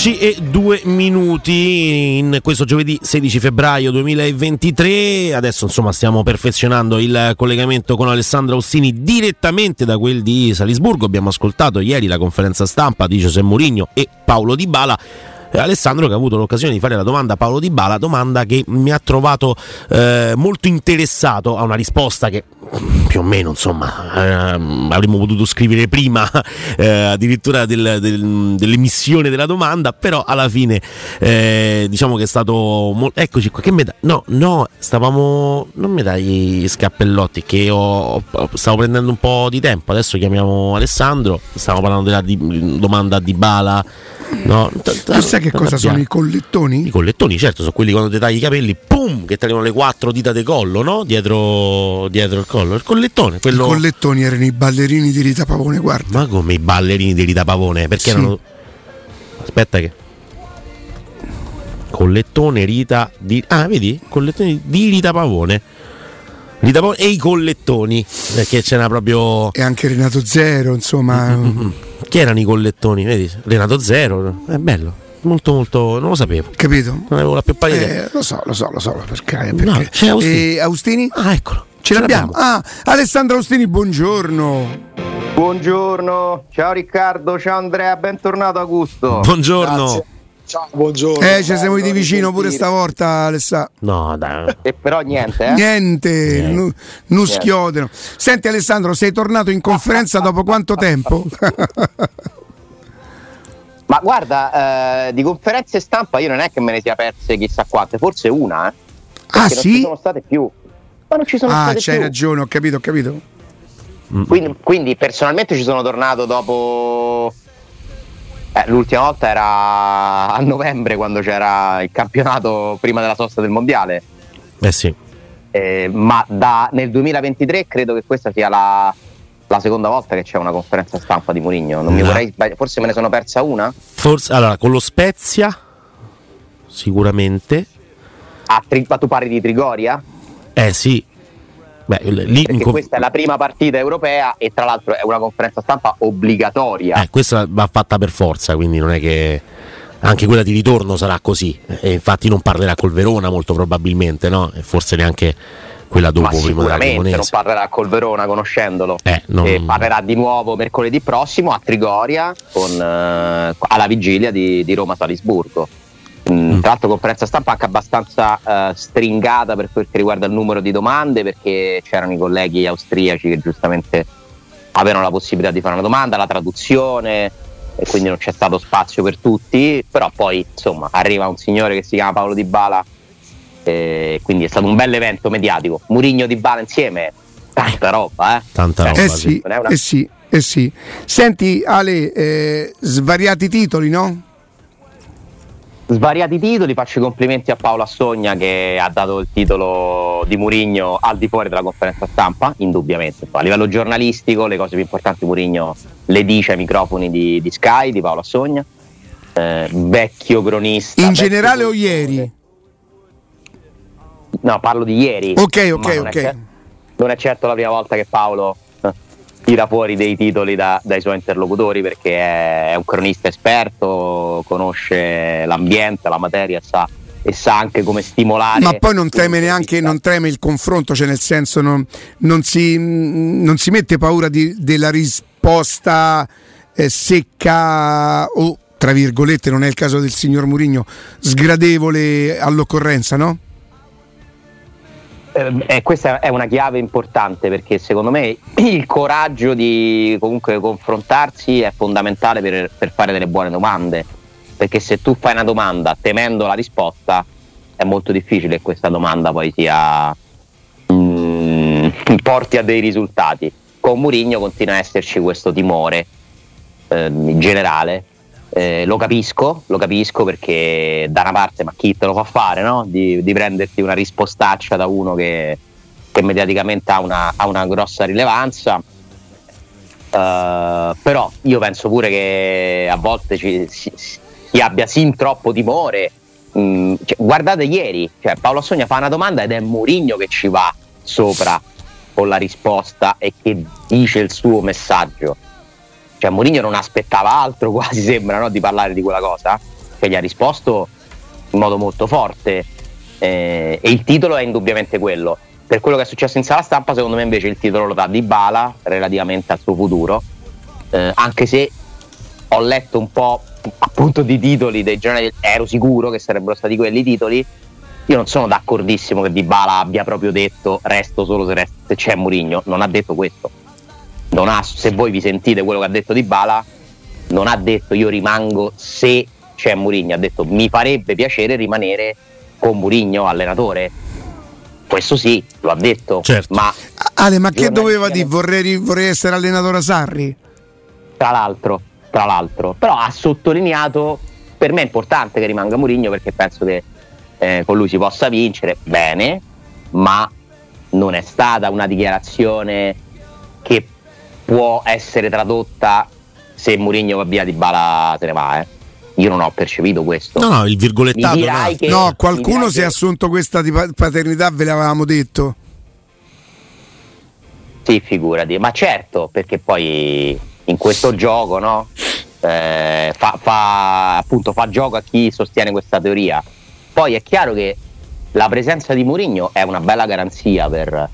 11 e 2 minuti in questo giovedì 16 febbraio 2023. Adesso insomma stiamo perfezionando il collegamento con Alessandro Austini direttamente da quel di Salisburgo. Abbiamo ascoltato ieri la conferenza stampa di Giuseppe Mourinho e Paolo Di Bala. Alessandro che ha avuto l'occasione di fare la domanda a Paolo Di Bala, domanda che mi ha trovato eh, molto interessato a una risposta che più o meno insomma ehm, avremmo potuto scrivere prima eh, addirittura del- del- dell'emissione della domanda però alla fine eh, diciamo che è stato mol- eccoci qua che me dai no no stavamo non mi dai scappellotti che ho, stavo prendendo un po' di tempo adesso chiamiamo Alessandro stiamo parlando della di- domanda di Bala no Tu sai che cosa sono i collettoni? i collettoni, certo, sono quelli quando ti tagli i capelli, pum, che ti arrivano le quattro dita di collo, no? Dietro, dietro il collo. Il collettone, I quello. collettoni erano i ballerini di Rita Pavone, guarda. Ma come i ballerini di Rita Pavone? Perché Sì. erano. Aspetta che. Collettone Rita di. Ah, vedi? Collettoni di Rita Pavone. Rita Pavone e i collettoni. Perché c'era proprio. E anche Renato Zero, insomma. Chi erano i collettoni? Vedi? Renato Zero. È bello. Molto, molto. Non lo sapevo. Capito? Non avevo la più pallida idea. Eh, lo so, lo so, lo so, perché, No, perché. c'è Austini. E Austini? Ah, eccolo. Ce l'abbiamo. Ah, Alessandro Austini, buongiorno. Buongiorno, ciao Riccardo, ciao Andrea, bentornato Augusto. Buongiorno. Ciao, buongiorno. Eh, ci siamo di vicino pure stavolta, Alessà. No, dai. E però niente, eh? Niente, nu, nu schiodeno. Senti Alessandro, sei tornato in conferenza dopo quanto tempo? Ma guarda, eh, di conferenze stampa io non è che me ne sia perse chissà quante, forse una, eh. ah non ci sì? sono state più. Ma non ci sono Ah, state c'hai più. ragione, ho capito, ho capito. Quindi, quindi personalmente ci sono tornato dopo. Eh, l'ultima volta era a novembre quando c'era il campionato prima della sosta del mondiale. Eh sì. Eh, ma da, nel 2023 credo che questa sia la, la seconda volta che c'è una conferenza stampa di Mourinho. Non mi vorrei sbagliare, forse me ne sono persa una. Forse allora con lo Spezia sicuramente. A Tri- ma tu parli di Trigoria? Eh sì. Beh, lì in Perché co- questa è la prima partita europea e tra l'altro è una conferenza stampa obbligatoria. eh, questa va fatta per forza, quindi non è che anche quella di ritorno sarà così. E infatti non parlerà col Verona molto probabilmente, no? E forse neanche quella dopo Ma prima della sicuramente non Cremonese. parlerà col Verona conoscendolo. Eh, non- parlerà di nuovo mercoledì prossimo a Trigoria con, eh, alla vigilia di, di Roma-Salisburgo. Mm, Tra l'altro conferenza stampa anche abbastanza eh, stringata per quel che riguarda il numero di domande perché c'erano i colleghi austriaci che giustamente avevano la possibilità di fare una domanda, la traduzione e quindi non c'è stato spazio per tutti, però poi insomma arriva un signore che si chiama Paolo Di Bala e quindi è stato un bel evento mediatico. Murigno Di Bala insieme, tanta roba, eh. Tanta roba. Eh sì. sì, una- eh sì, eh sì. Senti Ale, eh, svariati titoli, no? Svariati titoli, faccio i complimenti a Paolo Assogna che ha dato il titolo di Murigno al di fuori della conferenza stampa, indubbiamente. A livello giornalistico le cose più importanti Murigno le dice ai microfoni di, di Sky, di Paolo Assogna, Eh, vecchio cronista. In generale o ieri? No, parlo di ieri. Ok, ok, non è ok. cer- non è certo la prima volta che Paolo tira fuori dei titoli da- dai suoi interlocutori perché è, un cronista esperto, conosce l'ambiente, la materia, sa e sa anche come stimolare. Ma poi non teme neanche non teme il confronto, cioè nel senso non, non si, non si mette paura di- della risposta eh, secca o tra virgolette, non è il caso del signor Murigno, sgradevole all'occorrenza, no? Eh, eh, questa è una chiave importante perché secondo me il coraggio di comunque confrontarsi è fondamentale per, per fare delle buone domande. Perché se tu fai una domanda temendo la risposta, è molto difficile che questa domanda poi sia mm, porti a dei risultati. Con Murigno continua a esserci questo timore eh, in generale. Eh, lo capisco, lo capisco perché da una parte, ma chi te lo fa fare, no? Di, di prenderti una rispostaccia da uno che, che mediaticamente ha una, ha una grossa rilevanza. Eh, però io penso pure che a volte ci, si, si abbia sin troppo timore. Mm, cioè, guardate ieri, cioè, Paolo Sogna fa una domanda ed è Murigno che ci va sopra con la risposta e che dice il suo messaggio. Cioè, Mourinho non aspettava altro, quasi sembra, no, di parlare di quella cosa, che gli ha risposto in modo molto forte. eh, e il titolo è indubbiamente quello. Per quello che è successo in sala stampa, secondo me invece il titolo lo dà Di Bala relativamente al suo futuro. Eh, anche se ho letto un po' appunto di titoli dei giornali, ero sicuro che sarebbero stati quelli i titoli. Io non sono d'accordissimo che Di Bala abbia proprio detto resto solo se, rest- se c'è Mourinho, non ha detto questo non ha, se voi vi sentite quello che ha detto Di Bala, non ha detto io rimango se c'è Murigno, ha detto mi farebbe piacere rimanere con Murigno allenatore. Questo sì, lo ha detto, Certo. ma Ale, ma che doveva dire? Vorrei, vorrei essere allenatore a Sarri? tra l'altro, tra l'altro, però ha sottolineato, per me è importante che rimanga Murigno perché penso che eh, con lui si possa vincere, bene, ma non è stata una dichiarazione che può essere tradotta se Murigno va via di Bala se ne va. eh. Io non ho percepito questo. No, no, il virgolettato. No. che- No, qualcuno si è che- assunto questa di pa- paternità, ve l'avevamo detto. Sì, figurati, ma certo, perché poi in questo gioco, no? Eh, fa, fa- appunto, fa gioco a chi sostiene questa teoria. Poi è chiaro che la presenza di Mourinho è una bella garanzia per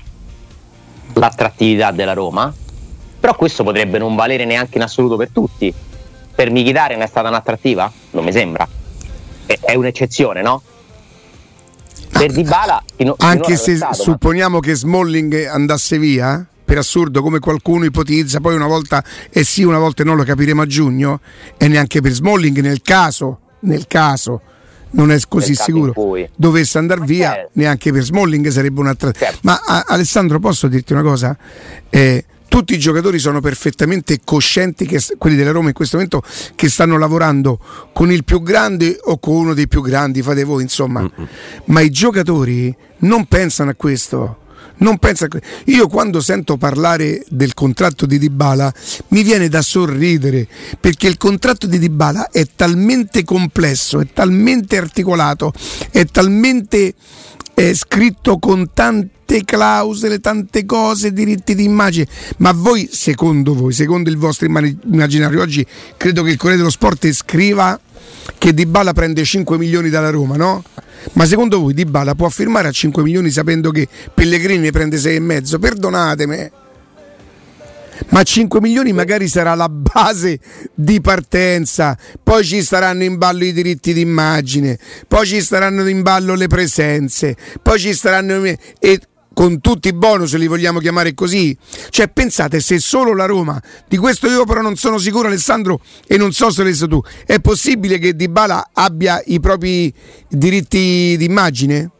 l'attrattività della Roma, però questo potrebbe non valere neanche in assoluto per tutti. Per Mkhitaryan è stata un'attrattiva? Non mi sembra. È, è un'eccezione, no? Per Dybala fino, Anche se stato, ma- supponiamo che Smalling andasse via, per assurdo come qualcuno ipotizza, poi una volta e sì, una volta no, lo capiremo a giugno, e neanche per Smalling nel caso, nel caso non è così sicuro dovesse andare Ma via certo. neanche per Smalling sarebbe un'altra Certo. ma a- Alessandro posso dirti una cosa Eh, tutti i giocatori sono perfettamente coscienti che quelli della Roma in questo momento che stanno lavorando con il più grande o con uno dei più grandi fate voi insomma. Ma i giocatori non pensano a questo. Non pensa a Io quando sento parlare del contratto di Dybala mi viene da sorridere perché il contratto di Dybala è talmente complesso, è talmente articolato, è talmente eh, scritto con tante clausole, tante cose, diritti di immagine. Ma voi, secondo voi, secondo il vostro immaginario, oggi credo che il Corriere dello Sport scriva che Dybala prende 5 milioni dalla Roma, no? Ma secondo voi Dybala può firmare a 5 milioni sapendo che Pellegrini ne prende 6 e mezzo? Perdonatemi. Ma 5 milioni magari sarà la base di partenza, poi ci staranno in ballo i diritti d'immagine, poi ci staranno in ballo le presenze, poi ci staranno e con tutti i bonus li vogliamo chiamare così. Cioè pensate se solo la Roma, di questo io però non sono sicuro Alessandro e non so se l'hai detto tu, è possibile che Dybala abbia i propri diritti d'immagine?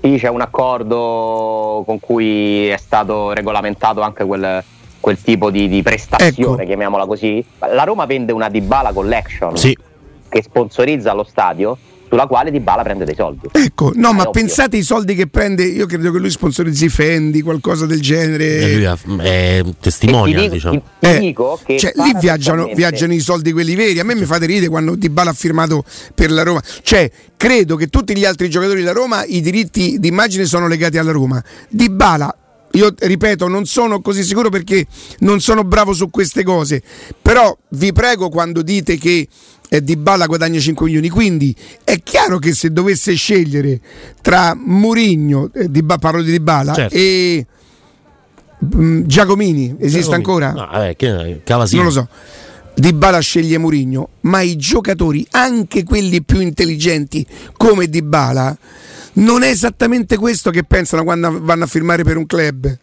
Sì, c'è un accordo con cui è stato regolamentato anche quel, quel tipo di, di prestazione, Ecco. chiamiamola così. La Roma vende una Dybala Collection Sì. che sponsorizza lo stadio, sulla quale Dybala prende dei soldi. Ecco, no, È ma ovvio. pensate ai soldi che prende, io credo che lui sponsorizzi Fendi, qualcosa del E genere. lui ha- è E testimonia, ti dico, diciamo. ti- ti Eh, dico che cioè, lì viaggiano, viaggiano i soldi quelli veri. A me mi fate ridere quando Dybala ha firmato per la Roma. Cioè, credo che tutti gli altri giocatori della Roma i diritti d'immagine sono legati alla Roma. Dybala io ripeto, non sono così sicuro perché non sono bravo su queste cose. Però vi prego quando dite che eh, Di Bala guadagna 5 milioni, quindi è chiaro che se dovesse scegliere tra Murigno, eh, Di Ba- parlo di Di Bala, Certo. e mm, Giacomini, esiste Giacomini. ancora? No, vabbè, che, Cavasini. Non lo so. Di Bala sceglie Murigno, ma i giocatori, anche quelli più intelligenti come Di Bala, non è esattamente questo che pensano quando vanno a firmare per un club.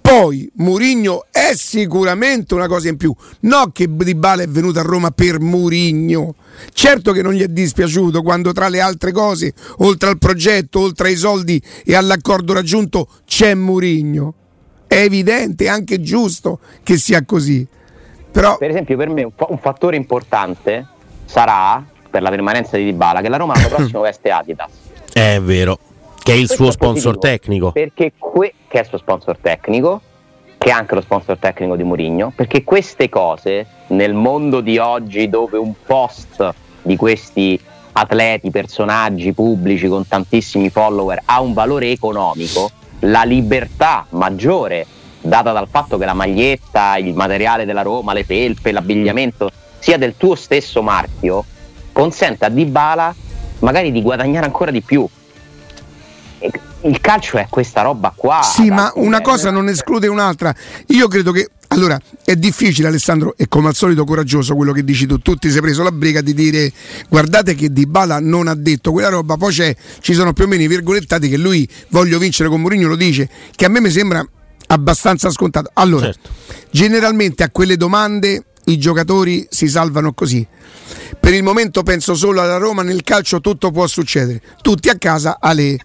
Poi Murigno è sicuramente una cosa in più, no che Di Bala è venuto a Roma per Murigno. Certo che non gli è dispiaciuto quando tra le altre cose, oltre al progetto, oltre ai soldi e all'accordo raggiunto, c'è Murigno. È evidente, è anche giusto che sia così. Però Per esempio, per me un, un fattore importante sarà per la permanenza di Dybala che la Roma l'anno prossimo veste Adidas. È vero. Che è il Questo suo sponsor tecnico. Perché que- che è il suo sponsor tecnico, che è anche lo sponsor tecnico di Mourinho, perché queste cose nel mondo di oggi dove un post di questi atleti, personaggi pubblici con tantissimi follower ha un valore economico, la libertà maggiore data dal fatto che la maglietta, il materiale della Roma, le felpe, l'abbigliamento sia del tuo stesso marchio, consente a Dybala magari di guadagnare ancora di più. Il calcio è questa roba qua. Sì, ma una è cosa non esclude un'altra. Io credo che. Allora, è difficile Alessandro e come al solito coraggioso quello che dici tu. Tu ti sei preso la briga di dire guardate che Di Bala non ha detto quella roba, poi c'è, ci sono più o meno i virgolettati che lui voglio vincere con Mourinho lo dice, che a me mi sembra abbastanza scontato. Allora, Certo. generalmente a quelle domande i giocatori si salvano così. Per il momento penso solo alla Roma, nel calcio tutto può succedere. Tutti a casa, Ale.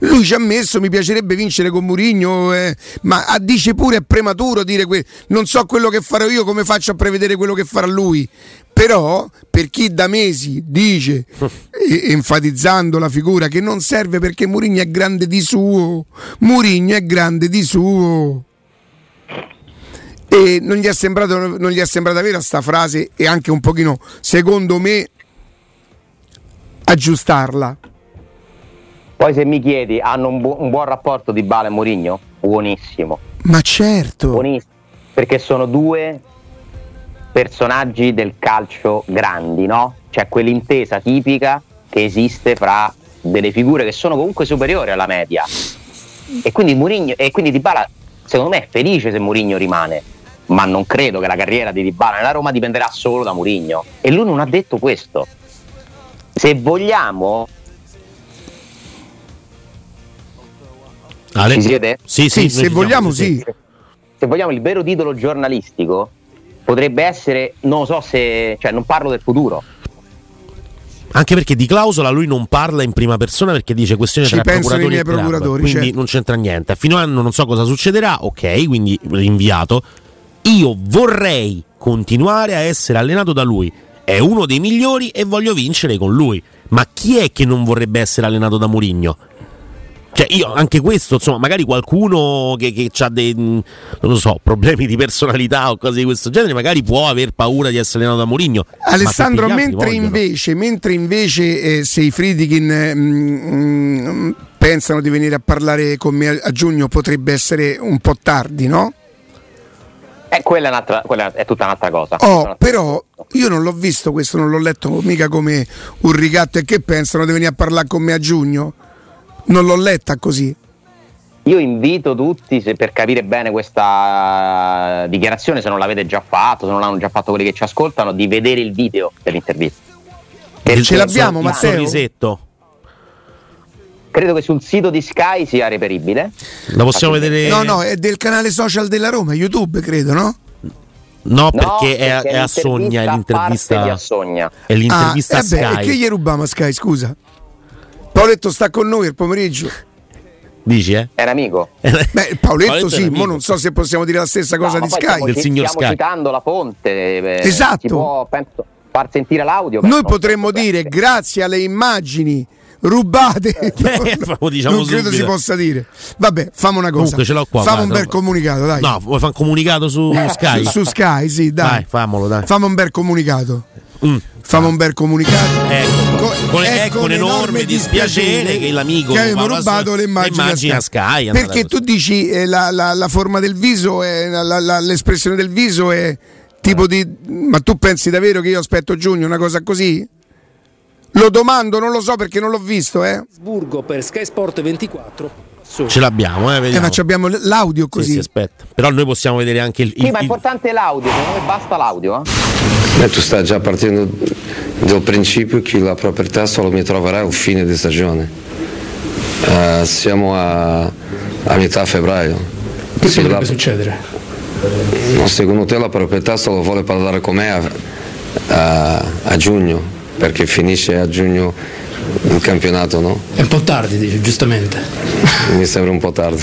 Lui ci ha messo, mi piacerebbe vincere con Murigno, ma ah, dice pure è prematuro dire que- non so quello che farò io, come faccio a prevedere quello che farà lui. Però per chi da mesi dice, e- enfatizzando la figura, che non serve perché Murigno è grande di suo, Murigno è grande di suo. E non gli è sembrato, non gli è sembrata vera sta frase e anche un pochino, secondo me, aggiustarla. Poi se mi chiedi, hanno un, bu- un buon rapporto di Bala e Mourinho? Buonissimo. Ma certo, Buonissimo. Perché sono due personaggi del calcio grandi, no? C'è quell'intesa tipica che esiste fra delle figure che sono comunque superiori alla media. E quindi Mourinho e quindi Dybala secondo me è felice se Mourinho rimane, ma non credo che la carriera di Dybala nella Roma dipenderà solo da Mourinho e lui non ha detto questo. Se vogliamo Ale? Ci siete? Sì, sì, Sì, se vogliamo sì. se vogliamo il vero titolo giornalistico potrebbe essere, non so se, cioè non parlo del futuro, Anche perché di clausola lui non parla in prima persona perché dice questione Ci tra pensano i procuratori miei e club, procuratori, quindi certo. non c'entra niente. A fine anno non so cosa succederà, ok, quindi rinviato. Io vorrei continuare a essere allenato da lui. È uno dei migliori e voglio vincere con lui. Ma chi è che non vorrebbe essere allenato da Mourinho? Cioè, io anche questo, insomma, magari qualcuno che, ha dei mh, non lo so, problemi di personalità o cose di questo genere, magari può aver paura di essere allenato da Mourinho. Alessandro, mentre invece, mentre invece eh, se i Friedkin eh, mm, mm, pensano di venire a parlare con me a, a giugno potrebbe essere un po' tardi, no? Eh, quella, è un'altra- quella è tutta un'altra cosa. Oh, però io non l'ho visto questo, non l'ho letto mica come un ricatto e che pensano di venire a parlare con me a giugno? Non l'ho letta così. Io invito tutti, se per capire bene questa dichiarazione, se non l'avete già fatto, se non l'hanno già fatto quelli che ci ascoltano, di vedere il video dell'intervista. Il- Ce l'abbiamo, il Matteo? sorrisetto. Credo che sul sito di Sky sia reperibile. La possiamo vedere? No, no, è del canale social della Roma, YouTube, credo, no? No, No, perché è, è a Sogna, è a l'intervista, parte di Assogna. è l'intervista ah, a eh beh, Sky. e che gli rubiamo a Sky, scusa? Paoletto sta con noi il pomeriggio. Dici, eh? Era amico. Beh, Paoletto, Paoletto sì, amico. non so se possiamo dire la stessa cosa No, di ma Sky. stiamo Del signor stiamo Sky. citando la fonte. eh, Esatto. Si può penso, far sentire l'audio. Noi potremmo dire grazie alle immagini rubate. Eh, lo diciamo non credo subito. si possa dire. Vabbè, fammi una cosa. Comunque ce l'ho qua. Fammi un bel comunicato, dai. No, vuoi fare un comunicato su Sky? Su, su Sky, sì, dai. Dai, fammolo, dai. Fammi un bel comunicato. Mm. Fammi un bel comunicato. Ecco. Co- con, è è con enorme dispiacere che l'amico che avevamo va- rubato le immagini, a Sky. perché tu dici eh, la, la- la forma del viso, è, la- l'espressione del viso è tipo di... Ma tu pensi davvero che io aspetto giugno, una cosa così? Lo domando, non lo so perché non l'ho visto, eh. Burgo per Sky Sport 24. Su. Ce l'abbiamo, eh, Eh, vediamo. ma ci abbiamo l'audio Sì, così. sì, aspetta. Però noi possiamo vedere anche il, Sì, il- ma è il- importante l'audio, secondo me basta l'audio. Eh? Eh, tu stai già partendo dal principio che la proprietà solo mi troverà a fine di stagione. Eh, siamo a, a metà febbraio. Che Se potrebbe la- succedere? no, secondo te la proprietà solo vuole parlare con me a, a- a giugno, perché finisce a giugno il campionato, no? È un po' tardi, dice, giustamente. Mi sembra un po' tardi.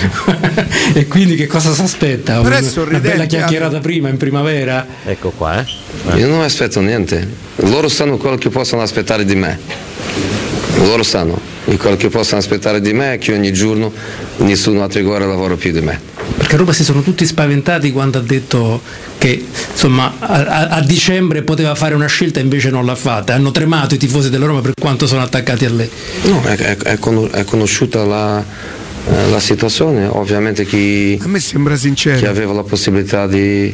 e quindi che cosa si aspetta? Una sorridente, bella anche. chiacchierata prima, in primavera? Ecco qua, eh. Io non aspetto niente, loro sanno quello che possono aspettare di me. Loro sanno, e quello che possono aspettare di me è che ogni giorno nessun altro rigore lavora più di me. Perché a Roma si sono tutti spaventati quando ha detto che insomma, a, a- dicembre poteva fare una scelta e invece non l'ha fatta. Hanno tremato i tifosi della Roma per quanto sono attaccati a lei. No, è, è- è con- è conosciuta la, eh, la situazione, ovviamente chi, A me sembra chi aveva la possibilità di,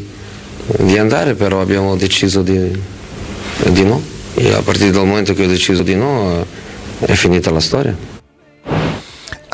di andare, però abbiamo deciso di, di no. E a partire dal momento che ho deciso di no eh, è finita la storia.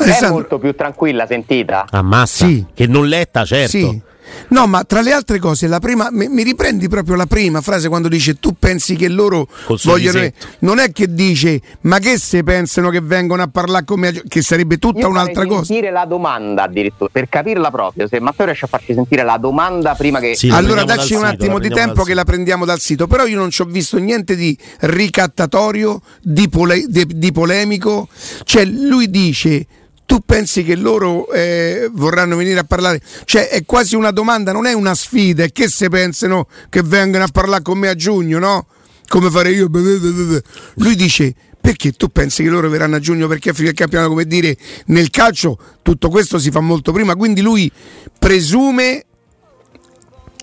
È Alessandro, molto più tranquilla, sentita. Ammazza. Sì. Che non letta, certo. Sì. No, ma tra le altre cose, la prima, mi, riprendi proprio la prima frase quando dice tu pensi che loro vogliono. Non è che dice ma che se pensano che vengono a parlare con me, che sarebbe tutta Io un'altra cosa. sentire la domanda addirittura, per capirla proprio. Se Matteo riesce a farci sentire la domanda prima che... Sì, Allora dacci un sito, attimo di tempo che la prendiamo dal sito, però io non ci ho visto niente di ricattatorio, di, pole- di- di polemico, cioè lui dice tu pensi che loro eh, vorranno venire a parlare, cioè è quasi una domanda, non è una sfida, è che se pensano che vengano a parlare con me a giugno, no? Come fare io? Lui dice perché tu pensi che loro verranno a giugno perché fine del campionato, come dire, nel calcio tutto questo si fa molto prima, quindi lui presume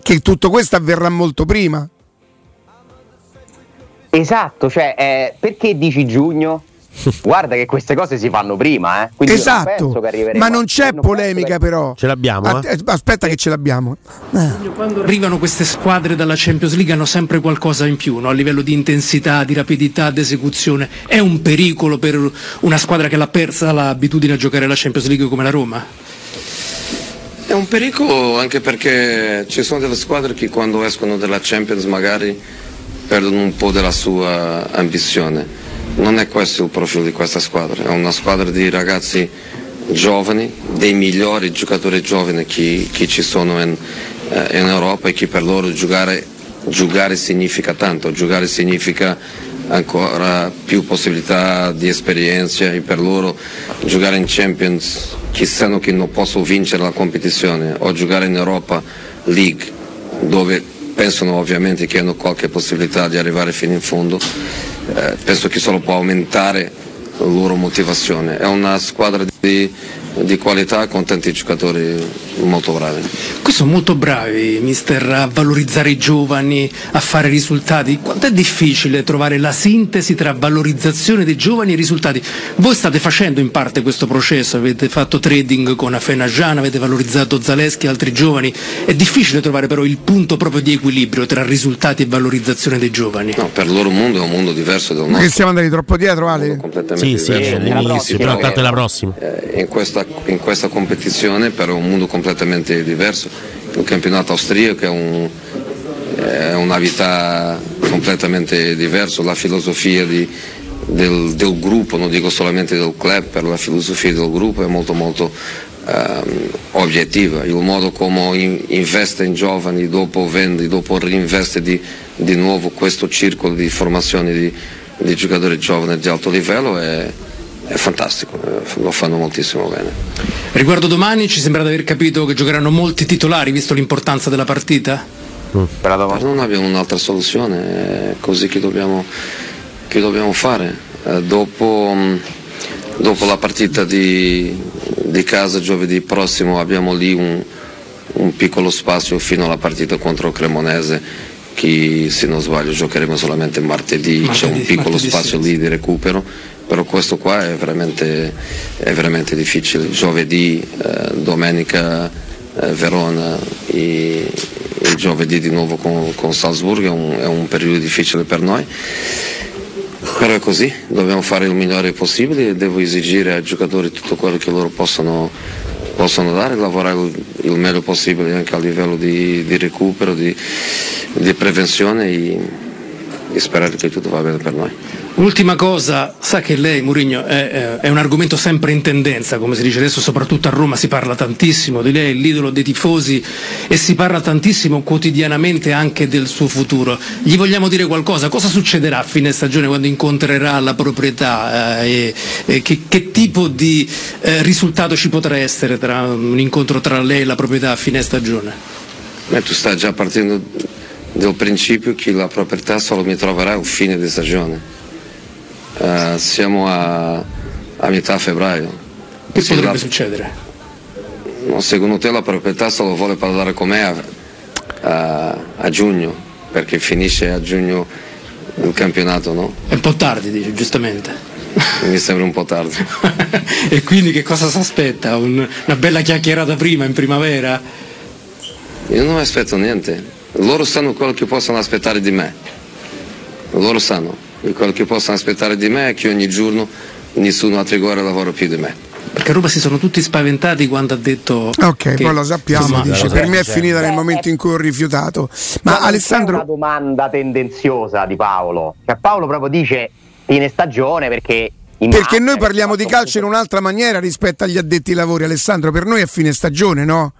che tutto questo avverrà molto prima. Esatto, cioè, eh, perché dici giugno? Guarda che queste cose si fanno prima, eh. Quindi non esatto, penso che arriveremo ma non c'è non polemica che- però. Ce l'abbiamo, Att- eh? Aspetta che ce l'abbiamo. Quando arrivano queste squadre dalla Champions League hanno sempre qualcosa in più, no? a livello di intensità, di rapidità, di esecuzione. È un pericolo per una squadra che l'ha persa l'abitudine a giocare la Champions League come la Roma? È un pericolo anche perché ci sono delle squadre che quando escono dalla Champions magari perdono un po' della sua ambizione. Non è questo il profilo di questa squadra, è una squadra di ragazzi giovani, dei migliori giocatori giovani che, che ci sono in, eh, in Europa e che per loro giocare, giocare significa tanto, giocare significa ancora più possibilità di esperienza e per loro giocare in Champions che sanno che non possono vincere la competizione o giocare in Europa League dove pensano ovviamente che hanno qualche possibilità di arrivare fino in fondo eh, penso che solo può aumentare la loro motivazione. È una squadra di, di qualità con tanti giocatori molto bravi Qui sono molto bravi, mister, a valorizzare i giovani, a fare risultati. Quanto è difficile trovare la sintesi tra valorizzazione dei giovani e risultati? Voi state facendo in parte questo processo, avete fatto trading con Afenajan, avete valorizzato Zaleschi e altri giovani. È difficile trovare però il punto proprio di equilibrio tra risultati e valorizzazione dei giovani. no, per il loro mondo è un mondo diverso Ma che nostro siamo andati troppo dietro, un Ale? completamente Sì, sì, diverso è un che si l'inizio, però tanto è la prossima. eh, in, questa, in questa competizione però è un mondo completamente diverso. Il campionato austriaco è, un- è una vita completamente diversa, la filosofia di- del, del gruppo, non dico solamente del club, per la filosofia del gruppo è molto molto ehm, obiettiva. Il modo come in- investe in giovani, dopo vende, dopo reinveste di, di nuovo questo circolo di formazione di, di giocatori giovani di alto livello è, è fantastico, eh, lo fanno moltissimo bene. Riguardo domani ci sembra di aver capito che giocheranno molti titolari visto l'importanza della partita? Per la Ma domanda. non abbiamo un'altra soluzione, è così che dobbiamo, che dobbiamo fare. Eh, dopo, mh, dopo la partita di, di casa giovedì prossimo abbiamo lì un, un piccolo spazio fino alla partita contro il Cremonese che se non sbaglio giocheremo solamente martedì, c'è Martedì, un piccolo martedì spazio sì. lì di recupero, però questo qua è veramente, è veramente difficile. Giovedì, eh, domenica eh, Verona e, e giovedì di nuovo con, con Salzburgo è un, è un periodo difficile per noi. Però è così, dobbiamo fare il migliore possibile e devo esigere ai giocatori tutto quello che loro possono, possono dare, lavorare il, meglio possibile anche a livello di, di recupero, di, di prevenzione e, e sperare che tutto va bene per noi. Ultima cosa, sa che lei, Mourinho, è, è- è un argomento sempre in tendenza, come si dice adesso, soprattutto a Roma si parla tantissimo di lei, l'idolo dei tifosi e si parla tantissimo quotidianamente anche del suo futuro. Gli vogliamo dire qualcosa? Cosa succederà a fine stagione quando incontrerà la proprietà? eh, e, e che, che tipo di eh, risultato ci potrà essere tra un incontro tra lei e la proprietà a fine stagione? Ma tu stai già partendo dal principio che la proprietà solo mi troverà a fine di stagione. Eh, siamo a, a metà febbraio. Che Se potrebbe la- succedere? No, secondo te la proprietà solo vuole parlare con me a, a- a giugno, perché finisce a giugno il campionato, no? È un po' tardi, dice, giustamente. Mi sembra un po' tardi. e quindi che cosa si aspetta? Un- una bella chiacchierata prima in primavera? Io non aspetto niente. Loro sanno quello che possono aspettare di me. Loro sanno. E quello che possono aspettare di me è che ogni giorno nessuno a Trigore lavora più di me. Perché a Roma si sono tutti spaventati quando ha detto. Ok, che, poi lo sappiamo, insomma, dice, lo per me è finita nel momento in cui ho rifiutato. Ma Ma Alessandro, C'è una domanda tendenziosa di Paolo. Cioè Paolo proprio dice fine stagione perché... perché noi parliamo di calcio in un'altra maniera rispetto agli addetti ai lavori, Alessandro, per noi è fine stagione, no?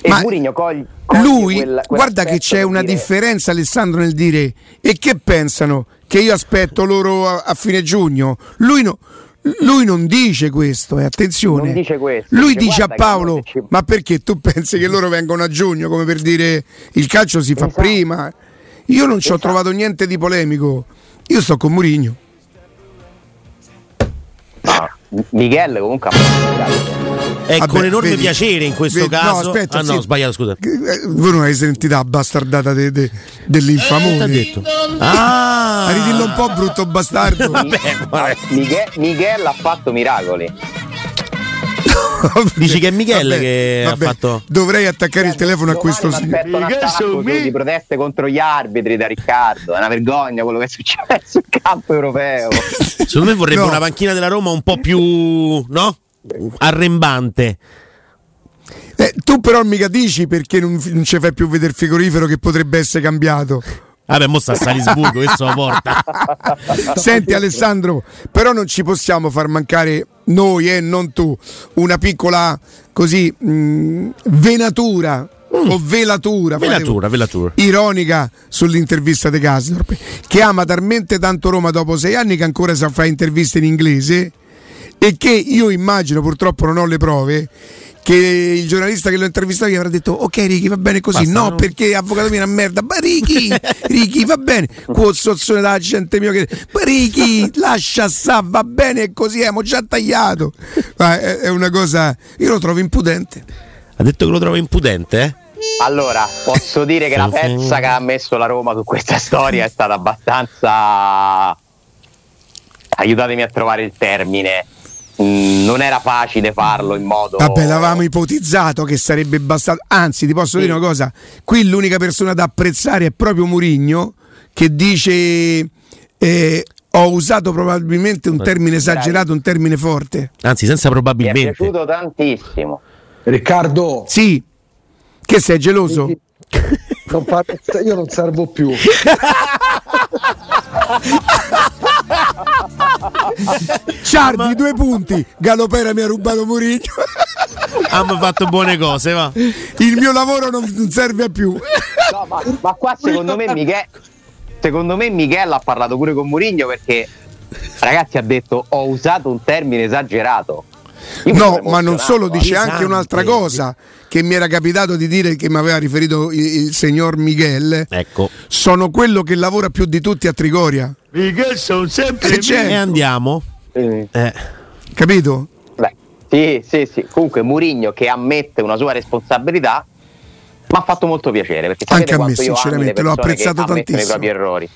E Ma Mourinho cogli- coglie Lui, quel- guarda che c'è una dire- differenza, Alessandro, nel dire e che pensano che io aspetto loro a, a fine giugno. Lui, no- lui non dice questo, e attenzione. Non dice questo, Lui dice, dice a Paolo: ci- Ma perché tu pensi che loro vengono a giugno? Come per dire il calcio si fa Esatto. prima. Io non ci ho Esatto. trovato niente di polemico. Io sto con Murigno. No, Miguel comunque ha fatto È Vabbè, con enorme vedi, piacere in questo vedi- no, caso. aspetta, ah no, sì. ho sbagliato, scusa. Eh, Voi non avete sentito la bastardata de- de- dell'infamone. T'ha detto? Ah! Ridillo un po' brutto bastardo. Vabbè, vabbè. Miguel, Miguel ha fatto miracoli. Dici che è Michele che ha fatto- Dovrei attaccare il telefono a questo mi signore. su- di proteste contro gli arbitri da Riccardo. È una vergogna quello che è successo in campo europeo. Secondo me vorrebbe No. una panchina della Roma un po' più, no? Arrembante. Eh, tu però mica dici perché non, non ci fai più vedere il frigorifero che potrebbe essere cambiato. Vabbè, mo sta a Salisburgo, questo lo porta. Senti Alessandro, però non ci possiamo far mancare noi e non tu una piccola così mh, venatura o velatura, Mm. Velatura, velatura. ironica sull'intervista di Gasdorp che ama talmente tanto Roma dopo sei anni che ancora sa fare interviste in inglese e che io immagino purtroppo non ho le prove che il giornalista che lo intervistato gli avrà detto ok Ricky va bene così Basta, no no? perché avvocato mio è una merda ma Ricky Ricky va bene con sozzone della gente mio che ma Ricky lascia sta va bene così abbiamo già tagliato Ma è, è una cosa io lo trovo impudente Ha detto che lo trova impudente, eh? Allora, posso dire che la pezza che ha messo la Roma su questa storia è stata abbastanza. Aiutatemi a trovare il termine. Mm, non era facile farlo in modo. Vabbè, l'avevamo ipotizzato che sarebbe bastato. Anzi, ti posso Sì. dire una cosa: qui l'unica persona da apprezzare è proprio Murigno, che dice: eh, Ho usato probabilmente un termine esagerato, un termine forte. Anzi, senza Mi è probabilmente. piaciuto tantissimo. Riccardo, Sì, che sei geloso? non fa- io non servo più. Ciardi, due punti. Galopera mi ha rubato Murigno. Hanno fatto buone cose, va. Il mio lavoro non serve a più. No, ma, ma qua secondo me Michel. Secondo me Michel ha parlato pure con Murigno perché ragazzi ha detto ho usato un termine esagerato. Io No, ma non solo, dice Pesante. anche un'altra cosa che mi era capitato di dire che mi aveva riferito il, il signor Miguel. Ecco. Sono quello che lavora più di tutti a Trigoria. Miguel sono sempre c'è? E andiamo. Eh. Eh. Capito? Beh, sì, sì, sì. Comunque Murigno che ammette una sua responsabilità Mi ha fatto molto piacere perché Anche a me, sinceramente, l'ho apprezzato tantissimo. i propri errori.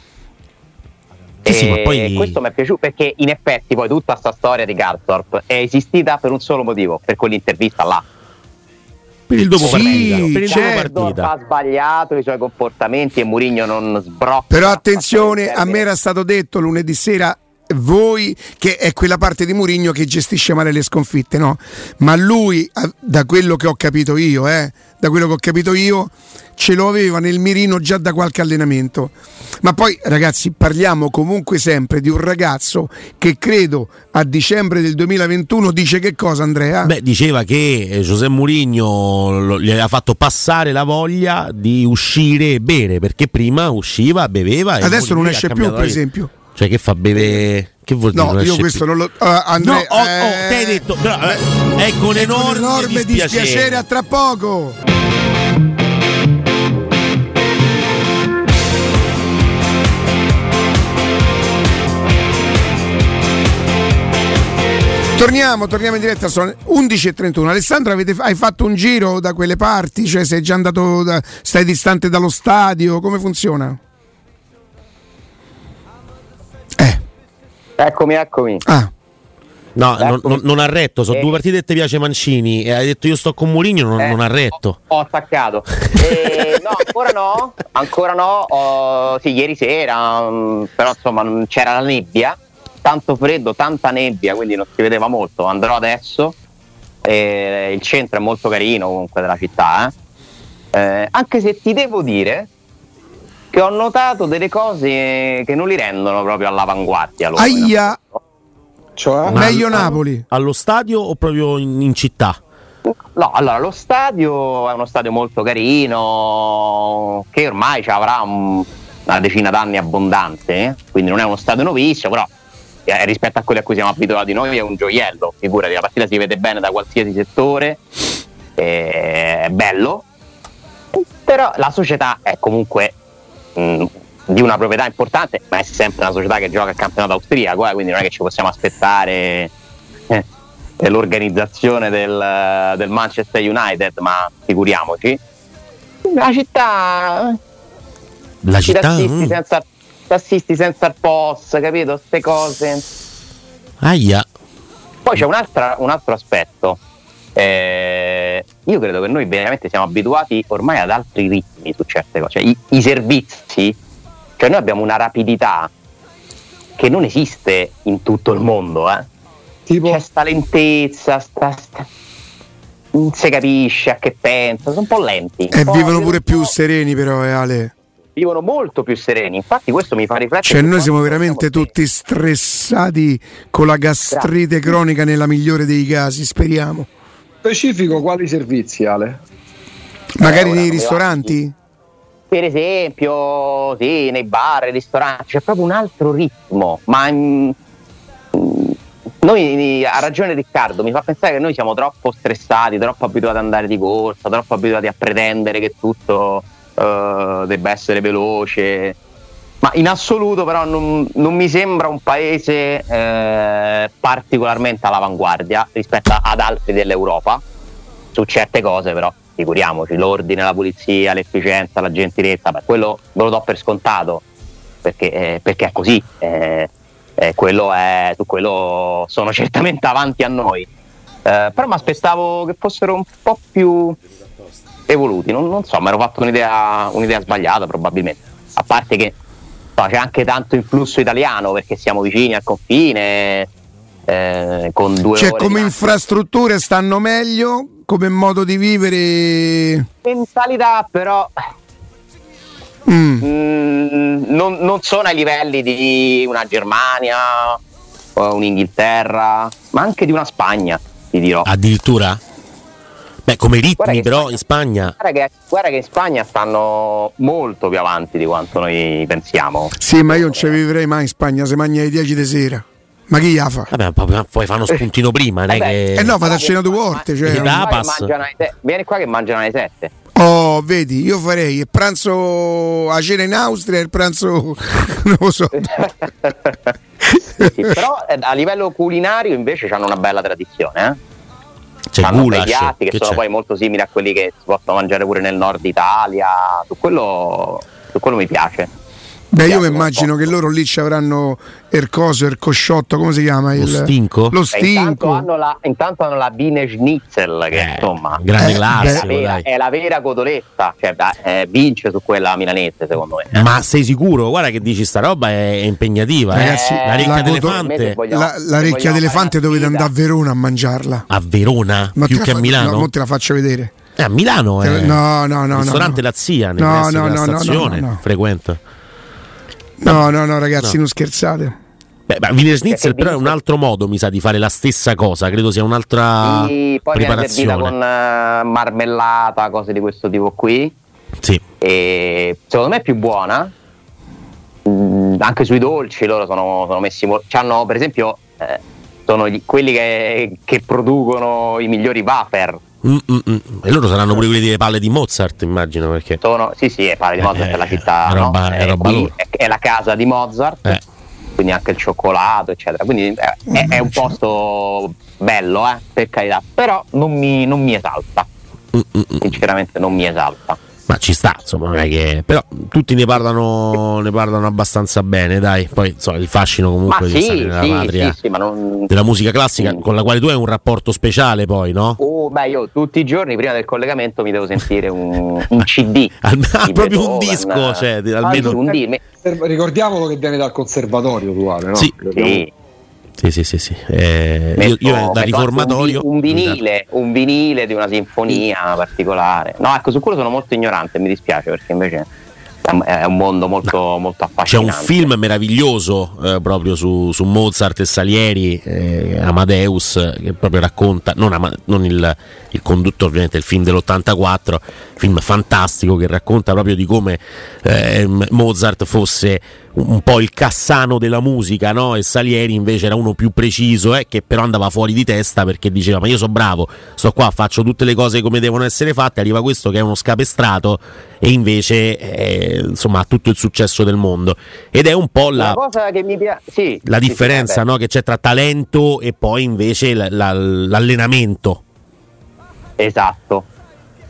Sì, sì, e ma poi- questo mi è piaciuto perché in effetti poi tutta questa storia di Garthorpe è esistita per un solo motivo, per quell'intervista là. Per il dopo Sì, partita. Per il dopo certo. Partita. ha sbagliato i suoi comportamenti e Mourinho non sbrocca. Però attenzione, a me era stato detto lunedì sera voi che è quella parte di Murigno che gestisce male le sconfitte, no? Ma lui, da quello che ho capito io, eh, da quello che ho capito io, ce lo aveva nel mirino già da qualche allenamento. Ma poi, ragazzi, parliamo comunque sempre di un ragazzo che credo a dicembre del 2021 dice che cosa, Andrea? Beh, diceva che eh, José Mourinho lo- gli aveva fatto passare la voglia di uscire e bere, perché prima usciva, beveva e Adesso non esce più, per esempio. Cioè che fa bere che vuol dire No, io questo non lo. uh, Andrea, No, oh, oh, eh, te hai detto, però, eh, è con enorme, enorme dispiacere. a tra poco. Torniamo, torniamo in diretta, sono 11.31. Alessandro, avete- hai fatto un giro da quelle parti? Cioè sei già andato, da- stai distante dallo stadio? Come funziona? Eccomi, eccomi. ah, No, non, non- non ha retto, sono Eh. due partite che ti piace Mancini e hai detto io sto con Mourinho, non, Eh, non ha retto. Ho, ho attaccato. Eh, no, ancora no, ancora no. Ho- sì, ieri sera, mm, però insomma c'era la nebbia, tanto freddo, tanta nebbia, quindi non si vedeva molto. Andrò adesso. Eh, il centro è molto carino comunque della città. eh. Eh, anche se ti devo dire che ho notato delle cose che non li rendono proprio all'avanguardia. loro. aia, Cioè? Meglio Napoli. Allo stadio o proprio in, in città? No, allora lo stadio è uno stadio molto carino che ormai ci avrà un- una decina d'anni abbondante, eh, quindi non è uno stadio novissimo, però eh, rispetto a quelli a cui siamo abituati noi è un gioiello, figurati, la partita si vede bene da qualsiasi settore, eh, è bello, però la società è comunque mh, di una proprietà importante, ma è sempre una società che gioca il campionato austriaco, eh, quindi non è che ci possiamo aspettare eh, l'organizzazione del, del Manchester United, ma figuriamoci. La città La ci città? tassisti mm. senza tassisti senza il POS, capito? Queste cose. Aia. Poi c'è un'altra- un altro aspetto. Eh, io credo che noi veramente siamo abituati ormai ad altri ritmi su certe cose. Cioè, i, i servizi, cioè noi abbiamo una rapidità che non esiste in tutto il mondo. Eh. Tipo, C'è sta lentezza, sta, sta- non si capisce a che pensa, sono un po' lenti. E po', vivono pure più sereni, però, eh, Ale. vivono molto più sereni. Infatti, questo mi fa riflettere. Cioè, noi siamo veramente siamo tutti stressati con la gastrite cronica nella migliore dei casi, speriamo. Specifico quali servizi, Ale? Magari ora nei ristoranti? Per esempio, sì, nei bar, nei ristoranti, c'è proprio un altro ritmo. Ma mm, mm, noi ha ragione Riccardo, mi fa pensare che noi siamo troppo stressati, troppo abituati ad andare di corsa, troppo abituati a pretendere che tutto eh, debba essere veloce. Ma in assoluto, però, non, non mi sembra un paese eh, particolarmente all'avanguardia rispetto ad altri dell'Europa su certe cose, però figuriamoci, l'ordine, la pulizia, l'efficienza, la gentilezza, beh, quello ve lo do per scontato, perché, eh, perché è così, eh, eh, quello è, su quello sono certamente avanti a noi, Eh, però mi aspettavo che fossero un po' più evoluti, non, non so, mi ero fatto un'idea, un'idea sbagliata probabilmente, a parte che c'è anche tanto influsso italiano perché siamo vicini al confine. eh, con due Cioè, ore come infrastrutture stanno meglio, come modo di vivere. mentalità però Mm. mm, non, non sono ai livelli di una Germania o un'Inghilterra ma anche di una Spagna ti dirò Addirittura? Beh, come ritmi però Spagna- in Spagna. guarda che, guarda che in Spagna stanno molto più avanti di quanto noi pensiamo Sì, ma io non ci vivrei mai in Spagna se mangia alle 10 di sera. Ma chi la fa? Vabbè, poi- poi fa uno spuntino prima, non Vabbè. che... Eh no, vado a Guarda cena due volte. Cioè, vieni qua che Tapas. mangiano alle se- vieni qua che mangiano alle 7 Oh, vedi, io farei il pranzo a cena in Austria e il pranzo. non lo so. Sì, sì, però eh, a livello culinario invece hanno una bella tradizione eh? C'è hanno dei piatti che, che sono c'è? poi molto simili a quelli che si possono mangiare pure nel nord Italia. Su quello, su quello mi piace. Beh, io mi immagino che loro lì ci avranno Ercoso, Ercosciotto, come si chiama? Lo Il- stinco? Lo E intanto, stinco. hanno la, intanto hanno la Bine Schnitzel, che Eh, insomma grande Eh, è, la classico, vera, è la vera cotoletta, cioè, eh, vince su quella milanese secondo me. Ma sei sicuro? Guarda che dici sta roba è è impegnativa. eh. Ragazzi, la recchia la d'elefante vogliamo- La, la recchia d'elefante dovete andare a Verona a mangiarla. a Verona Ma più che a Milano. No, mo te la faccio vedere. Eh, a Milano è No, no, no, no, ristorante no. La Zia, nei No, no, della no, no, stazione, no, no. frequenta. No, no, no, ragazzi, No. non scherzate. Beh, ma Wiener Schnitzel però è un altro modo, mi sa, di fare la stessa cosa. Credo sia un'altra sì, poi preparazione. con eh, marmellata, cose di questo tipo qui. Sì. E secondo me è più buona. Mm, anche sui dolci loro sono, sono messi molto. C'hanno, per esempio, eh, sono gli- quelli che, che producono i migliori wafer. Mm, mm, mm. E loro saranno pure quelli delle palle di Mozart, immagino, perché Sono, sì, sì, è pare di Mozart Eh, è la città. è roba- no? è roba è, è la casa di Mozart. Eh. Quindi anche il cioccolato, eccetera. Quindi eh, è, è un posto bello, eh, per carità. Però non mi, non mi esalta. Mm, mm, mm. Sinceramente, non mi esalta. Ma ci sta, insomma, non è che. Però tutti ne parlano, ne parlano abbastanza bene, dai. Poi insomma, il fascino comunque ma di sì, stare nella sì, patria sì, sì, ma non. della musica classica, Mm. con la quale tu hai un rapporto speciale, poi, no? Oh, beh, io tutti i giorni prima del collegamento mi devo sentire un, un CD. Al- di proprio un disco, cioè, Ah, almeno. un me- Ricordiamolo che viene dal conservatorio uguale, no? Sì. Sì. Sì, sì, sì, sì. Eh, Metto- io da riformatorio. un, vi- un vinile, un vinile di una sinfonia particolare. No, ecco, su quello sono molto ignorante, mi dispiace perché invece è un- mondo molto, molto C'è un affascinante. film meraviglioso eh, proprio su, su Mozart e Salieri, eh, Amadeus, che proprio racconta, non, Ama- non il, il condutto ovviamente, il film dell'84, film fantastico che racconta proprio di come ehm, Mozart fosse un, po' il cassano della musica no? e Salieri invece era uno più preciso eh, che però andava fuori di testa perché diceva ma io sono bravo, sto qua, faccio tutte le cose come devono essere fatte, arriva questo che è uno scapestrato e invece eh, insomma ha tutto il successo del mondo ed è un po' la, piace, sì, la sì, sì, differenza vabbè. no? che c'è tra talento e poi invece la- la- l'allenamento. Esatto.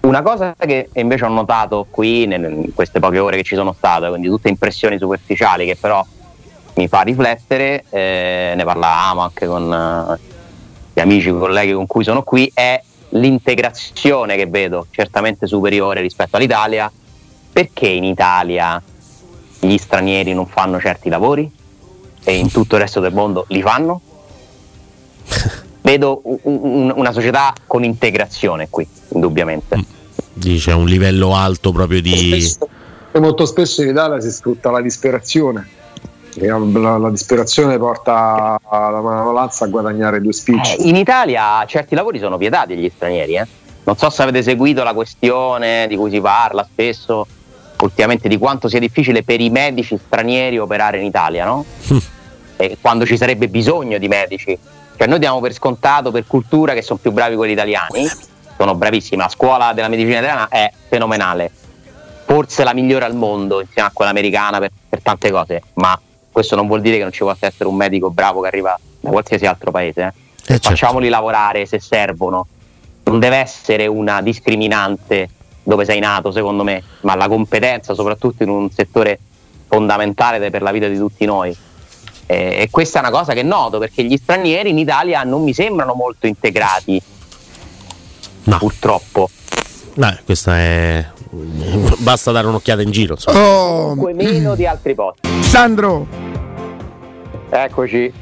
Una cosa che invece ho notato qui in queste poche ore che ci sono state, quindi tutte impressioni superficiali che però mi fa riflettere, eh, ne parlavamo anche con eh, gli amici, i colleghi con cui sono qui, è l'integrazione che vedo certamente superiore rispetto all'Italia. Perché in Italia gli stranieri non fanno certi lavori e in tutto il resto del mondo li fanno? Vedo un- un- una società con integrazione qui, indubbiamente. Dice un livello alto proprio di... Spesso- e molto spesso in Italia si sfrutta la disperazione. E La, la disperazione porta la manovalanza a guadagnare due spicci. Eh, in Italia certi lavori sono vietati agli stranieri. eh. Non so se avete seguito la questione di cui si parla spesso ultimamente di quanto sia difficile per i medici stranieri operare in Italia, no? E quando ci sarebbe bisogno di medici. Cioè noi diamo per scontato, per cultura, che sono più bravi quelli italiani. Sono bravissimi. La scuola della medicina italiana è fenomenale. Forse la migliore al mondo insieme a quella americana per, per tante cose. Ma questo non vuol dire che non ci possa essere un medico bravo che arriva da qualsiasi altro paese. eh. Eh, certo. Facciamoli lavorare se servono. Non deve essere una discriminante dove sei nato, secondo me, ma la competenza, soprattutto in un settore fondamentale per la vita di tutti noi. Eh, e questa è una cosa che noto perché gli stranieri in Italia non mi sembrano molto integrati, No, purtroppo. no, questa è... Basta dare un'occhiata in giro. insomma. Oh, Comunque meno di altri posti. Sandro, Eccoci.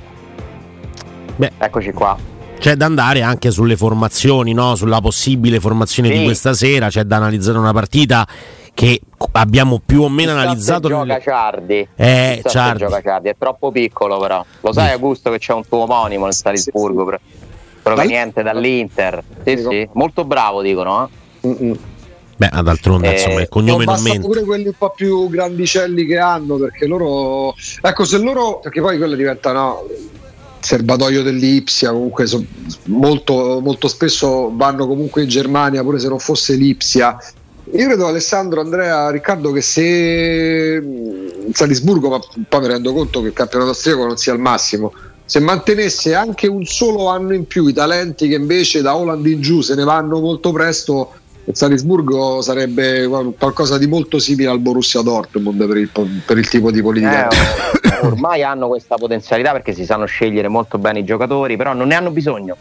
Beh. Eccoci qua. C'è da andare anche sulle formazioni, no? sulla possibile formazione Sì. di questa sera, c'è da analizzare una partita che abbiamo più o meno Chissà se analizzato. gioca nelle- Ciardi. Eh, se Ciardi. gioca Ciardi. È troppo piccolo però. Lo sai Augusto che c'è un tuo omonimo nel Salisburgo pro- proveniente dall'Inter. Sì, sì. Molto bravo dicono. eh. Mm-mm. Beh, d'altronde, Eh, insomma, il cognome non non mente. pure quelli un po' più grandicelli che hanno perché loro ecco se loro perché poi quello diventa no serbatoio dell'Ipsia comunque so- molto, molto spesso vanno comunque in Germania pure se non fosse l'Ipsia io credo Alessandro, Andrea, Riccardo che se mm, Salisburgo ma poi mi rendo conto che il campionato austriaco non sia al massimo se mantenesse anche un solo anno in più i talenti che invece da Holland in giù se ne vanno molto presto, il Salisburgo sarebbe qualcosa di molto simile al Borussia Dortmund per il, per il tipo di politica. Eh, ormai hanno questa potenzialità perché si sanno scegliere molto bene i giocatori, però non ne hanno bisogno.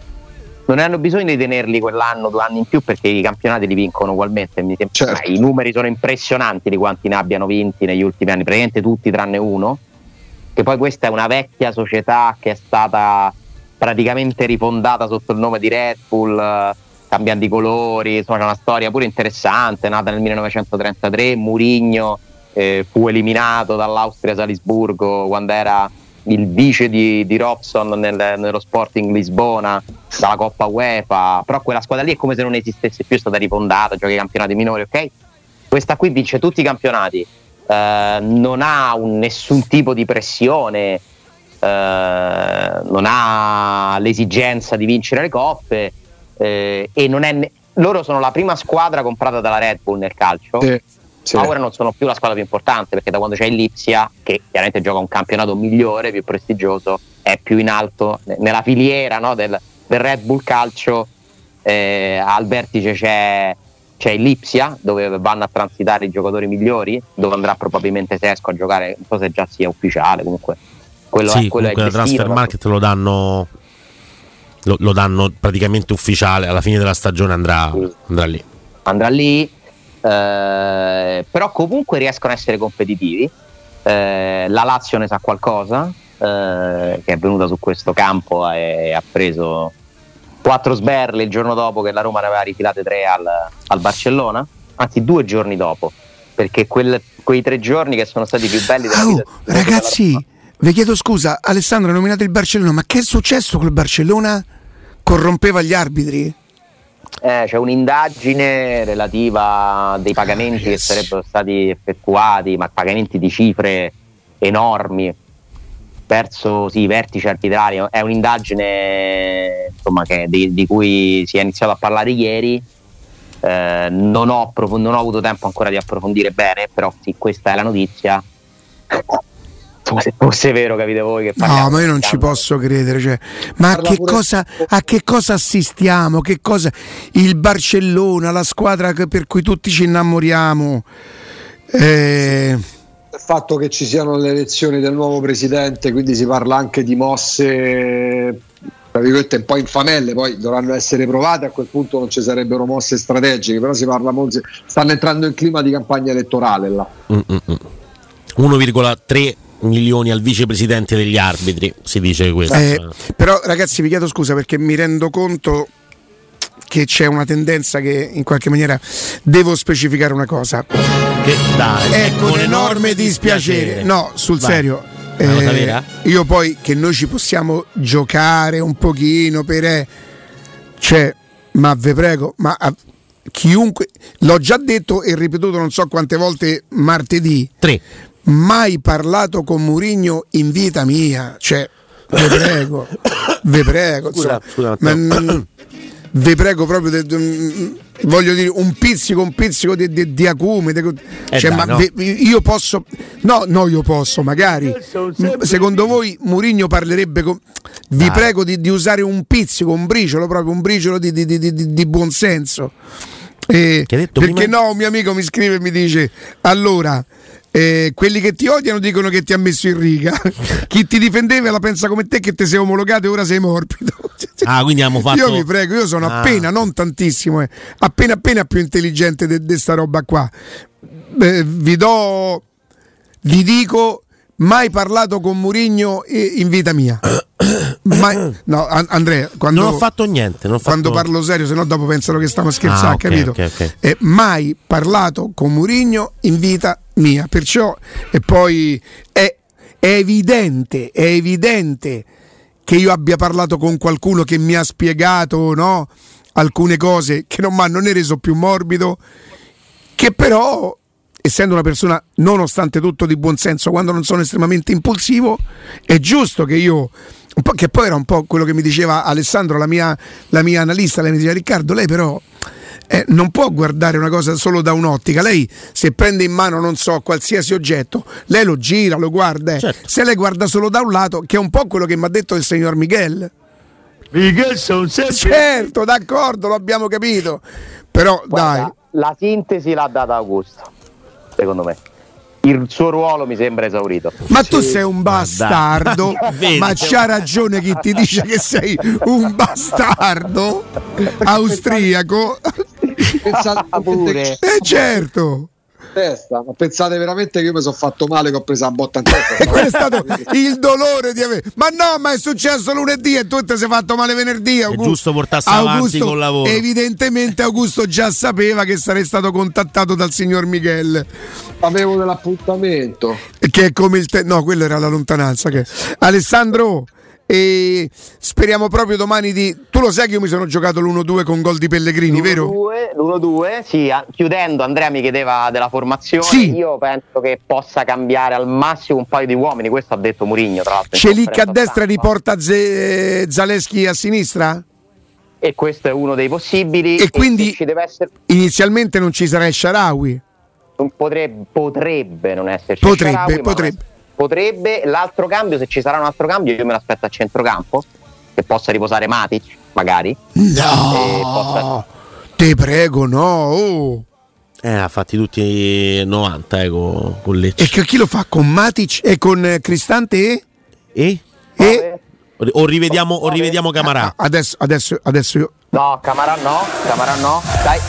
Non hanno bisogno di tenerli quell'anno, due anni in più perché i campionati li vincono ugualmente. Mi sembra- Certo. I numeri sono impressionanti di quanti ne abbiano vinti negli ultimi anni, praticamente tutti tranne uno. Che poi questa è una vecchia società che è stata praticamente rifondata sotto il nome di Red Bull, cambiando i colori, insomma c'è una storia pure interessante, nata nel 1933, Murigno eh, fu eliminato dall'Austria Salisburgo quando era il vice di, di Robson nel- nello Sporting Lisbona dalla Coppa UEFA, però quella squadra lì è come se non esistesse più, è stata rifondata, gioca i campionati minori, ok? Questa qui vince tutti i campionati, eh, non ha un- nessun tipo di pressione, eh, non ha l'esigenza di vincere le coppe eh, e non è ne- loro sono la prima squadra comprata dalla Red Bull nel calcio. Sì, sì. ma ora non sono più la squadra più importante perché da quando c'è il Lipsia che chiaramente gioca un campionato migliore più prestigioso è più in alto ne- nella filiera no, del, del Red Bull calcio eh, al vertice c'è c'è il Lipsia dove vanno a transitare i giocatori migliori dove andrà probabilmente Sesco a giocare non so se già sia ufficiale comunque quello sì, è, quello è comunque la gestito, transfer ma- market lo danno lo, lo danno praticamente ufficiale alla fine della stagione andrà, Sì. andrà lì andrà lì, eh, però comunque riescono a essere competitivi. Eh, la Lazio ne sa qualcosa, eh, che è venuta su questo campo e ha preso quattro sberle il giorno dopo che la Roma ne aveva rifilate tre al, al Barcellona, anzi due giorni dopo, perché quel- quei tre giorni che sono stati più belli della Oh, vita ragazzi, vi chiedo scusa, Alessandro ha nominato il Barcellona, ma che è successo col Barcellona? Corrompeva gli arbitri? Eh, c'è un'indagine relativa a dei pagamenti che sarebbero stati effettuati, ma pagamenti di cifre enormi verso sì, i vertici arbitrali. È un'indagine insomma, che- di, di cui si è iniziato a parlare ieri. Eh, non, ho approf- non ho avuto tempo ancora di approfondire bene, però sì, questa è la notizia. Insomma, se fosse vero, capite voi che No, parliamo ma io non ci posso credere. Cioè, ma a che, cosa, a che cosa assistiamo? Che cosa, il Barcellona, la squadra che- per cui tutti ci innamoriamo. Eh, il fatto che ci siano le elezioni del nuovo presidente, quindi si parla anche di mosse tra virgolette un po' infamelle, poi dovranno essere provate, a quel punto non ci sarebbero mosse strategiche, però si parla molto, stanno entrando in clima di campagna elettorale là. Mm, mm, mm. 1,3 milioni al vicepresidente degli arbitri si dice questo eh, però ragazzi vi chiedo scusa perché mi rendo conto che c'è una tendenza che in qualche maniera devo specificare una cosa. che dai È con enorme dispiacere. No, sul Vai. serio. Eh, io poi che noi ci possiamo giocare un pochino per eh, cioè, ma ve prego, ma a chiunque l'ho già detto e ripetuto non so quante volte martedì, 3 mai parlato con Murigno in vita mia, cioè, ve prego, ve prego, Scusa, insomma, scusa, ma, mm, ve prego proprio, de- de- mm, voglio dire, un pizzico, un pizzico di, di- di acume, de- Eh cioè, dai, ma no. ve- io posso, no, no, io posso, magari, secondo voi Murigno parlerebbe con, vi Dai. prego di, di usare un pizzico, un briciolo, proprio un briciolo di, di, di, di, di buonsenso. Eh, Che hai detto perché prima? no, un mio amico mi scrive e mi dice: Allora, eh, quelli che ti odiano dicono che ti ha messo in riga. Chi ti difendeva la pensa come te che ti sei omologato e ora sei morbido. Ah, quindi abbiamo fatto- Io vi prego, io sono Ah. appena, non tantissimo, eh, appena appena più intelligente di sta roba qua. Eh, vi do, vi dico, mai parlato con Murigno eh, in vita mia. Mai- no, An- Andrea, quando, non ho fatto niente ho fatto... quando parlo serio, se no dopo pensano che stiamo scherzando, Ah, ok, capito? ok, ok. Eh, mai parlato con Murigno in vita mia, perciò e poi è, è evidente, è evidente che io abbia parlato con qualcuno che mi ha spiegato no, alcune cose che non mi hanno né reso più morbido, che però, essendo una persona nonostante tutto di buon senso, quando non sono estremamente impulsivo, è giusto che io, po', che poi era un po' quello che mi diceva Alessandro, la mia, la mia analista, lei mi diceva Riccardo, lei però eh, non può guardare una cosa solo da un'ottica. Lei se prende in mano, non so, qualsiasi oggetto, lei lo gira, lo guarda. eh. Certo. Se lei guarda solo da un lato, che è un po' quello che mi ha detto il signor Miguel. Miguel sono sempre Certo, d'accordo, lo abbiamo capito. Però dai, Guarda, la sintesi l'ha data Augusto, secondo me. Il suo ruolo mi sembra esaurito. ma tu sei un bastardo, ma c'ha ragione chi ti dice che sei un bastardo austriaco. Pensate, pure. Eh certo. Testa, ma pensate veramente che io mi sono fatto male che ho preso la botta in testa? E quello è stato il dolore di avere. Ma no, ma è successo lunedì e tu ti sei fatto male venerdì. Augu- giusto portarsi avanti col lavoro. Evidentemente Augusto già sapeva che sarei stato contattato dal signor Miguel. Avevo dell'appuntamento. Che è come il te- No, quello era la lontananza. Che... Alessandro. E speriamo proprio domani di. Tu lo sai che io mi sono giocato l'1-2 con gol di Pellegrini, vero? L'1-2, sì, chiudendo Andrea mi chiedeva della formazione, Sì. io penso che possa cambiare al massimo un paio di uomini, questo ha detto Murigno tra l'altro. Celic a destra riporta Ze- Zaleschi a sinistra? E questo è uno dei possibili. E quindi- ci deve essere, Inizialmente non ci sarà il Sharawi. potrebbe, potrebbe non esserci. Potrebbe, Sharawi, potrebbe. Potrebbe. L'altro cambio, se ci sarà un altro cambio, io me l'aspetto a centrocampo, che possa riposare Matic, magari. No, possa- te prego, no. oh. Eh, ha fatti tutti 90 eh, con, con Lecce. E che chi lo fa con Matic e con Cristante e? E? e? O rivediamo, o rivediamo Camarà. Adesso, adesso, adesso io. No, Camarà no, Camarà no. Dai.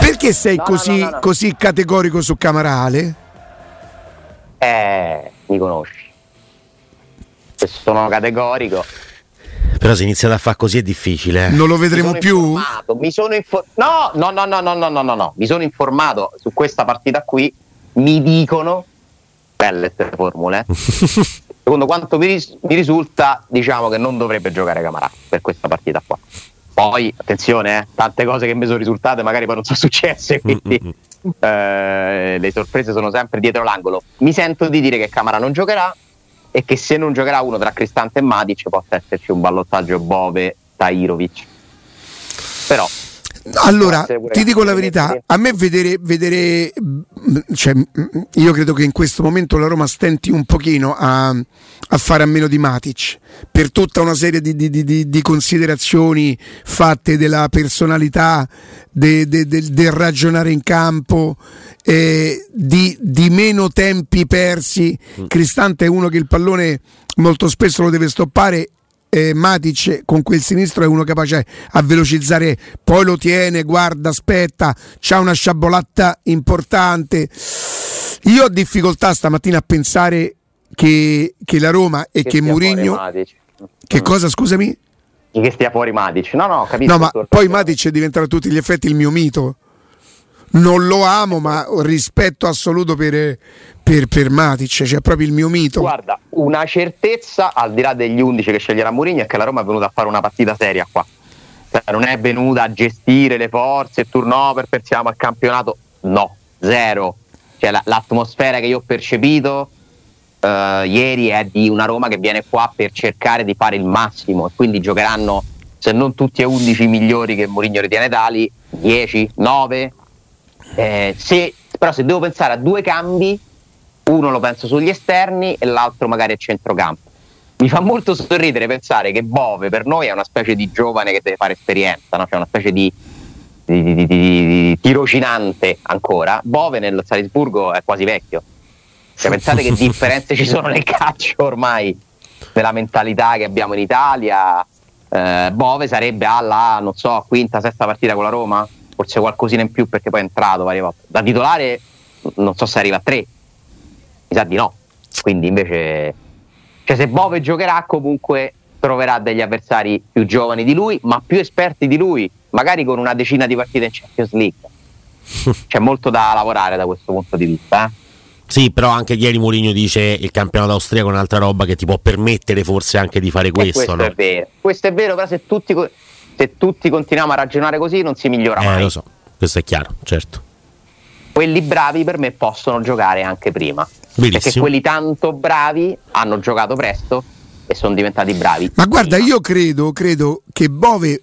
Perché sei No, no, così, no, no, no. così categorico su Camarale? Eh, mi conosci. Se sono categorico. Però se iniziate a fare così è difficile. Eh. Non lo vedremo più? Informato, mi sono informato. No, no, no, no, no, no, no, no. Mi sono informato su questa partita qui. Mi dicono belle queste formule. Eh. Secondo quanto mi, ris- mi, risulta, diciamo che non dovrebbe giocare Camarà per questa partita qua. Poi, attenzione, eh, tante cose che mi sono risultate magari poi non sono successe, mm, mm, quindi... Mm eh, le sorprese sono sempre dietro l'angolo. Mi sento di dire che Camara non giocherà e che se non giocherà uno tra Cristante e Matic possa esserci un ballottaggio Bove-Tairovic. Però Allora, ti dico la verità, a me vedere, vedere mm, cioè, mm, io credo che in questo momento la Roma stenti un pochino a, a fare a meno di Matic per tutta una serie di, di- di- di- considerazioni fatte della personalità, de- de- del- del ragionare in campo, eh, di, di meno tempi persi. Cristante è uno che il pallone molto spesso lo deve stoppare eh, Matic con quel sinistro è uno capace a velocizzare, poi lo tiene, guarda, aspetta, c'ha una sciabolata importante. Io ho difficoltà stamattina a pensare che, che la Roma e che, Mourinho. Matic. Che Mm. cosa, scusami? Che stia fuori Matic. No, no, capisco. No, ma poi. Matic è diventato a tutti gli effetti il mio mito. Non lo amo, ma rispetto assoluto per, per, per Matic, cioè proprio il mio mito. Guarda, una certezza al di là degli 11 che sceglierà Mourinho è che la Roma è venuta a fare una partita seria qua. Cioè, non è venuta a gestire le forze, il turnover, pensiamo al campionato. No, zero. Cioè, la- l'atmosfera che io ho percepito eh, ieri è di una Roma che viene qua per cercare di fare il massimo e quindi giocheranno, se non tutti e 11 i migliori che Mourinho ritiene tali, 10, 9. Eh, se, però se devo pensare a due cambi, uno lo penso sugli esterni e l'altro magari a centrocampo. Mi fa molto sorridere pensare che Bove per noi è una specie di giovane che deve fare esperienza, no? cioè una specie di, di, di- di- tirocinante ancora. Bove nel Salisburgo è quasi vecchio. Cioè, pensate che differenze ci sono nel calcio ormai, nella mentalità che abbiamo in Italia. Eh, Bove sarebbe alla, non so, quinta, sesta partita con la Roma, forse qualcosina in più perché poi è entrato varie volte. Da titolare non so se arriva a tre, mi sa di no. Quindi invece, cioè se Bove giocherà comunque troverà degli avversari più giovani di lui, ma più esperti di lui, magari con una decina di partite in Champions League. C'è molto da lavorare da questo punto di vista. eh. Sì, però anche ieri Mourinho dice il campionato austriaco è un'altra roba che ti può permettere forse anche di fare questo, questo no? è vero. Questo è vero, però se tutti, se tutti continuiamo a ragionare così non si migliora Eh, mai. lo so, questo è chiaro, certo. Quelli bravi per me possono giocare anche prima. Perché Benissimo. quelli tanto bravi hanno giocato presto e sono diventati bravi. Ma guarda, prima. io credo, credo che Bove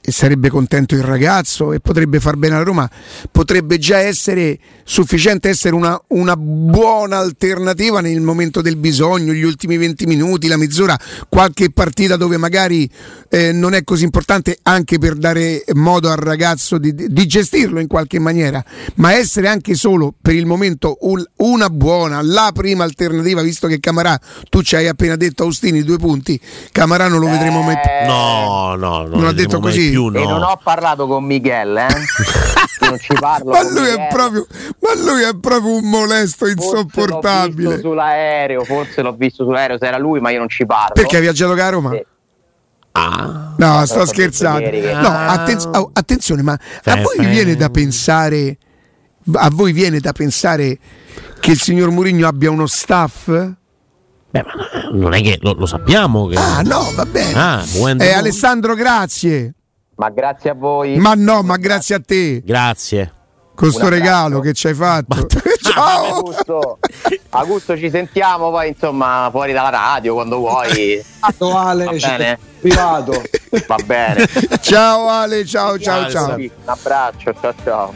e sarebbe contento il ragazzo e potrebbe far bene alla Roma, potrebbe già essere sufficiente essere una, una buona alternativa nel momento del bisogno, gli ultimi 20 minuti, la mezz'ora, qualche partita dove magari eh, non è così importante anche per dare modo al ragazzo di, di gestirlo in qualche maniera, ma essere anche solo per il momento un- una buona, la prima alternativa, visto che Camarà, tu ci hai appena detto Austini due punti, Camarà non lo vedremo mai più. Eh, No, no, no. Non ha detto così? Più, E non no. ho parlato con Michel, eh? Non ci parlo. Ma lui, è proprio, ma lui è proprio un molesto Forse L'ho insopportabile. visto sull'aereo, forse l'ho visto sull'aereo se era lui, ma io non ci parlo. Perché ha viaggiato la Roma? Sì. Ah, No, sto scherzando. che- No, attenz- oh, attenzione, ma a voi viene da pensare a voi viene da pensare che il signor Mourinho abbia uno staff? beh, ma non è che lo, lo sappiamo che... Ah, no, va bene. Ah, Eh, Alessandro, grazie. Ma grazie a voi. Ma no, ma grazie a te Grazie. con sto Un abbraccio. regalo che ci hai fatto. Ciao. Augusto, Augusto, ci sentiamo poi insomma fuori dalla radio quando vuoi. Ciao Ale, Va bene? privato. Va bene. Ciao Ale, ciao ciao Ciao. Un abbraccio, ciao ciao.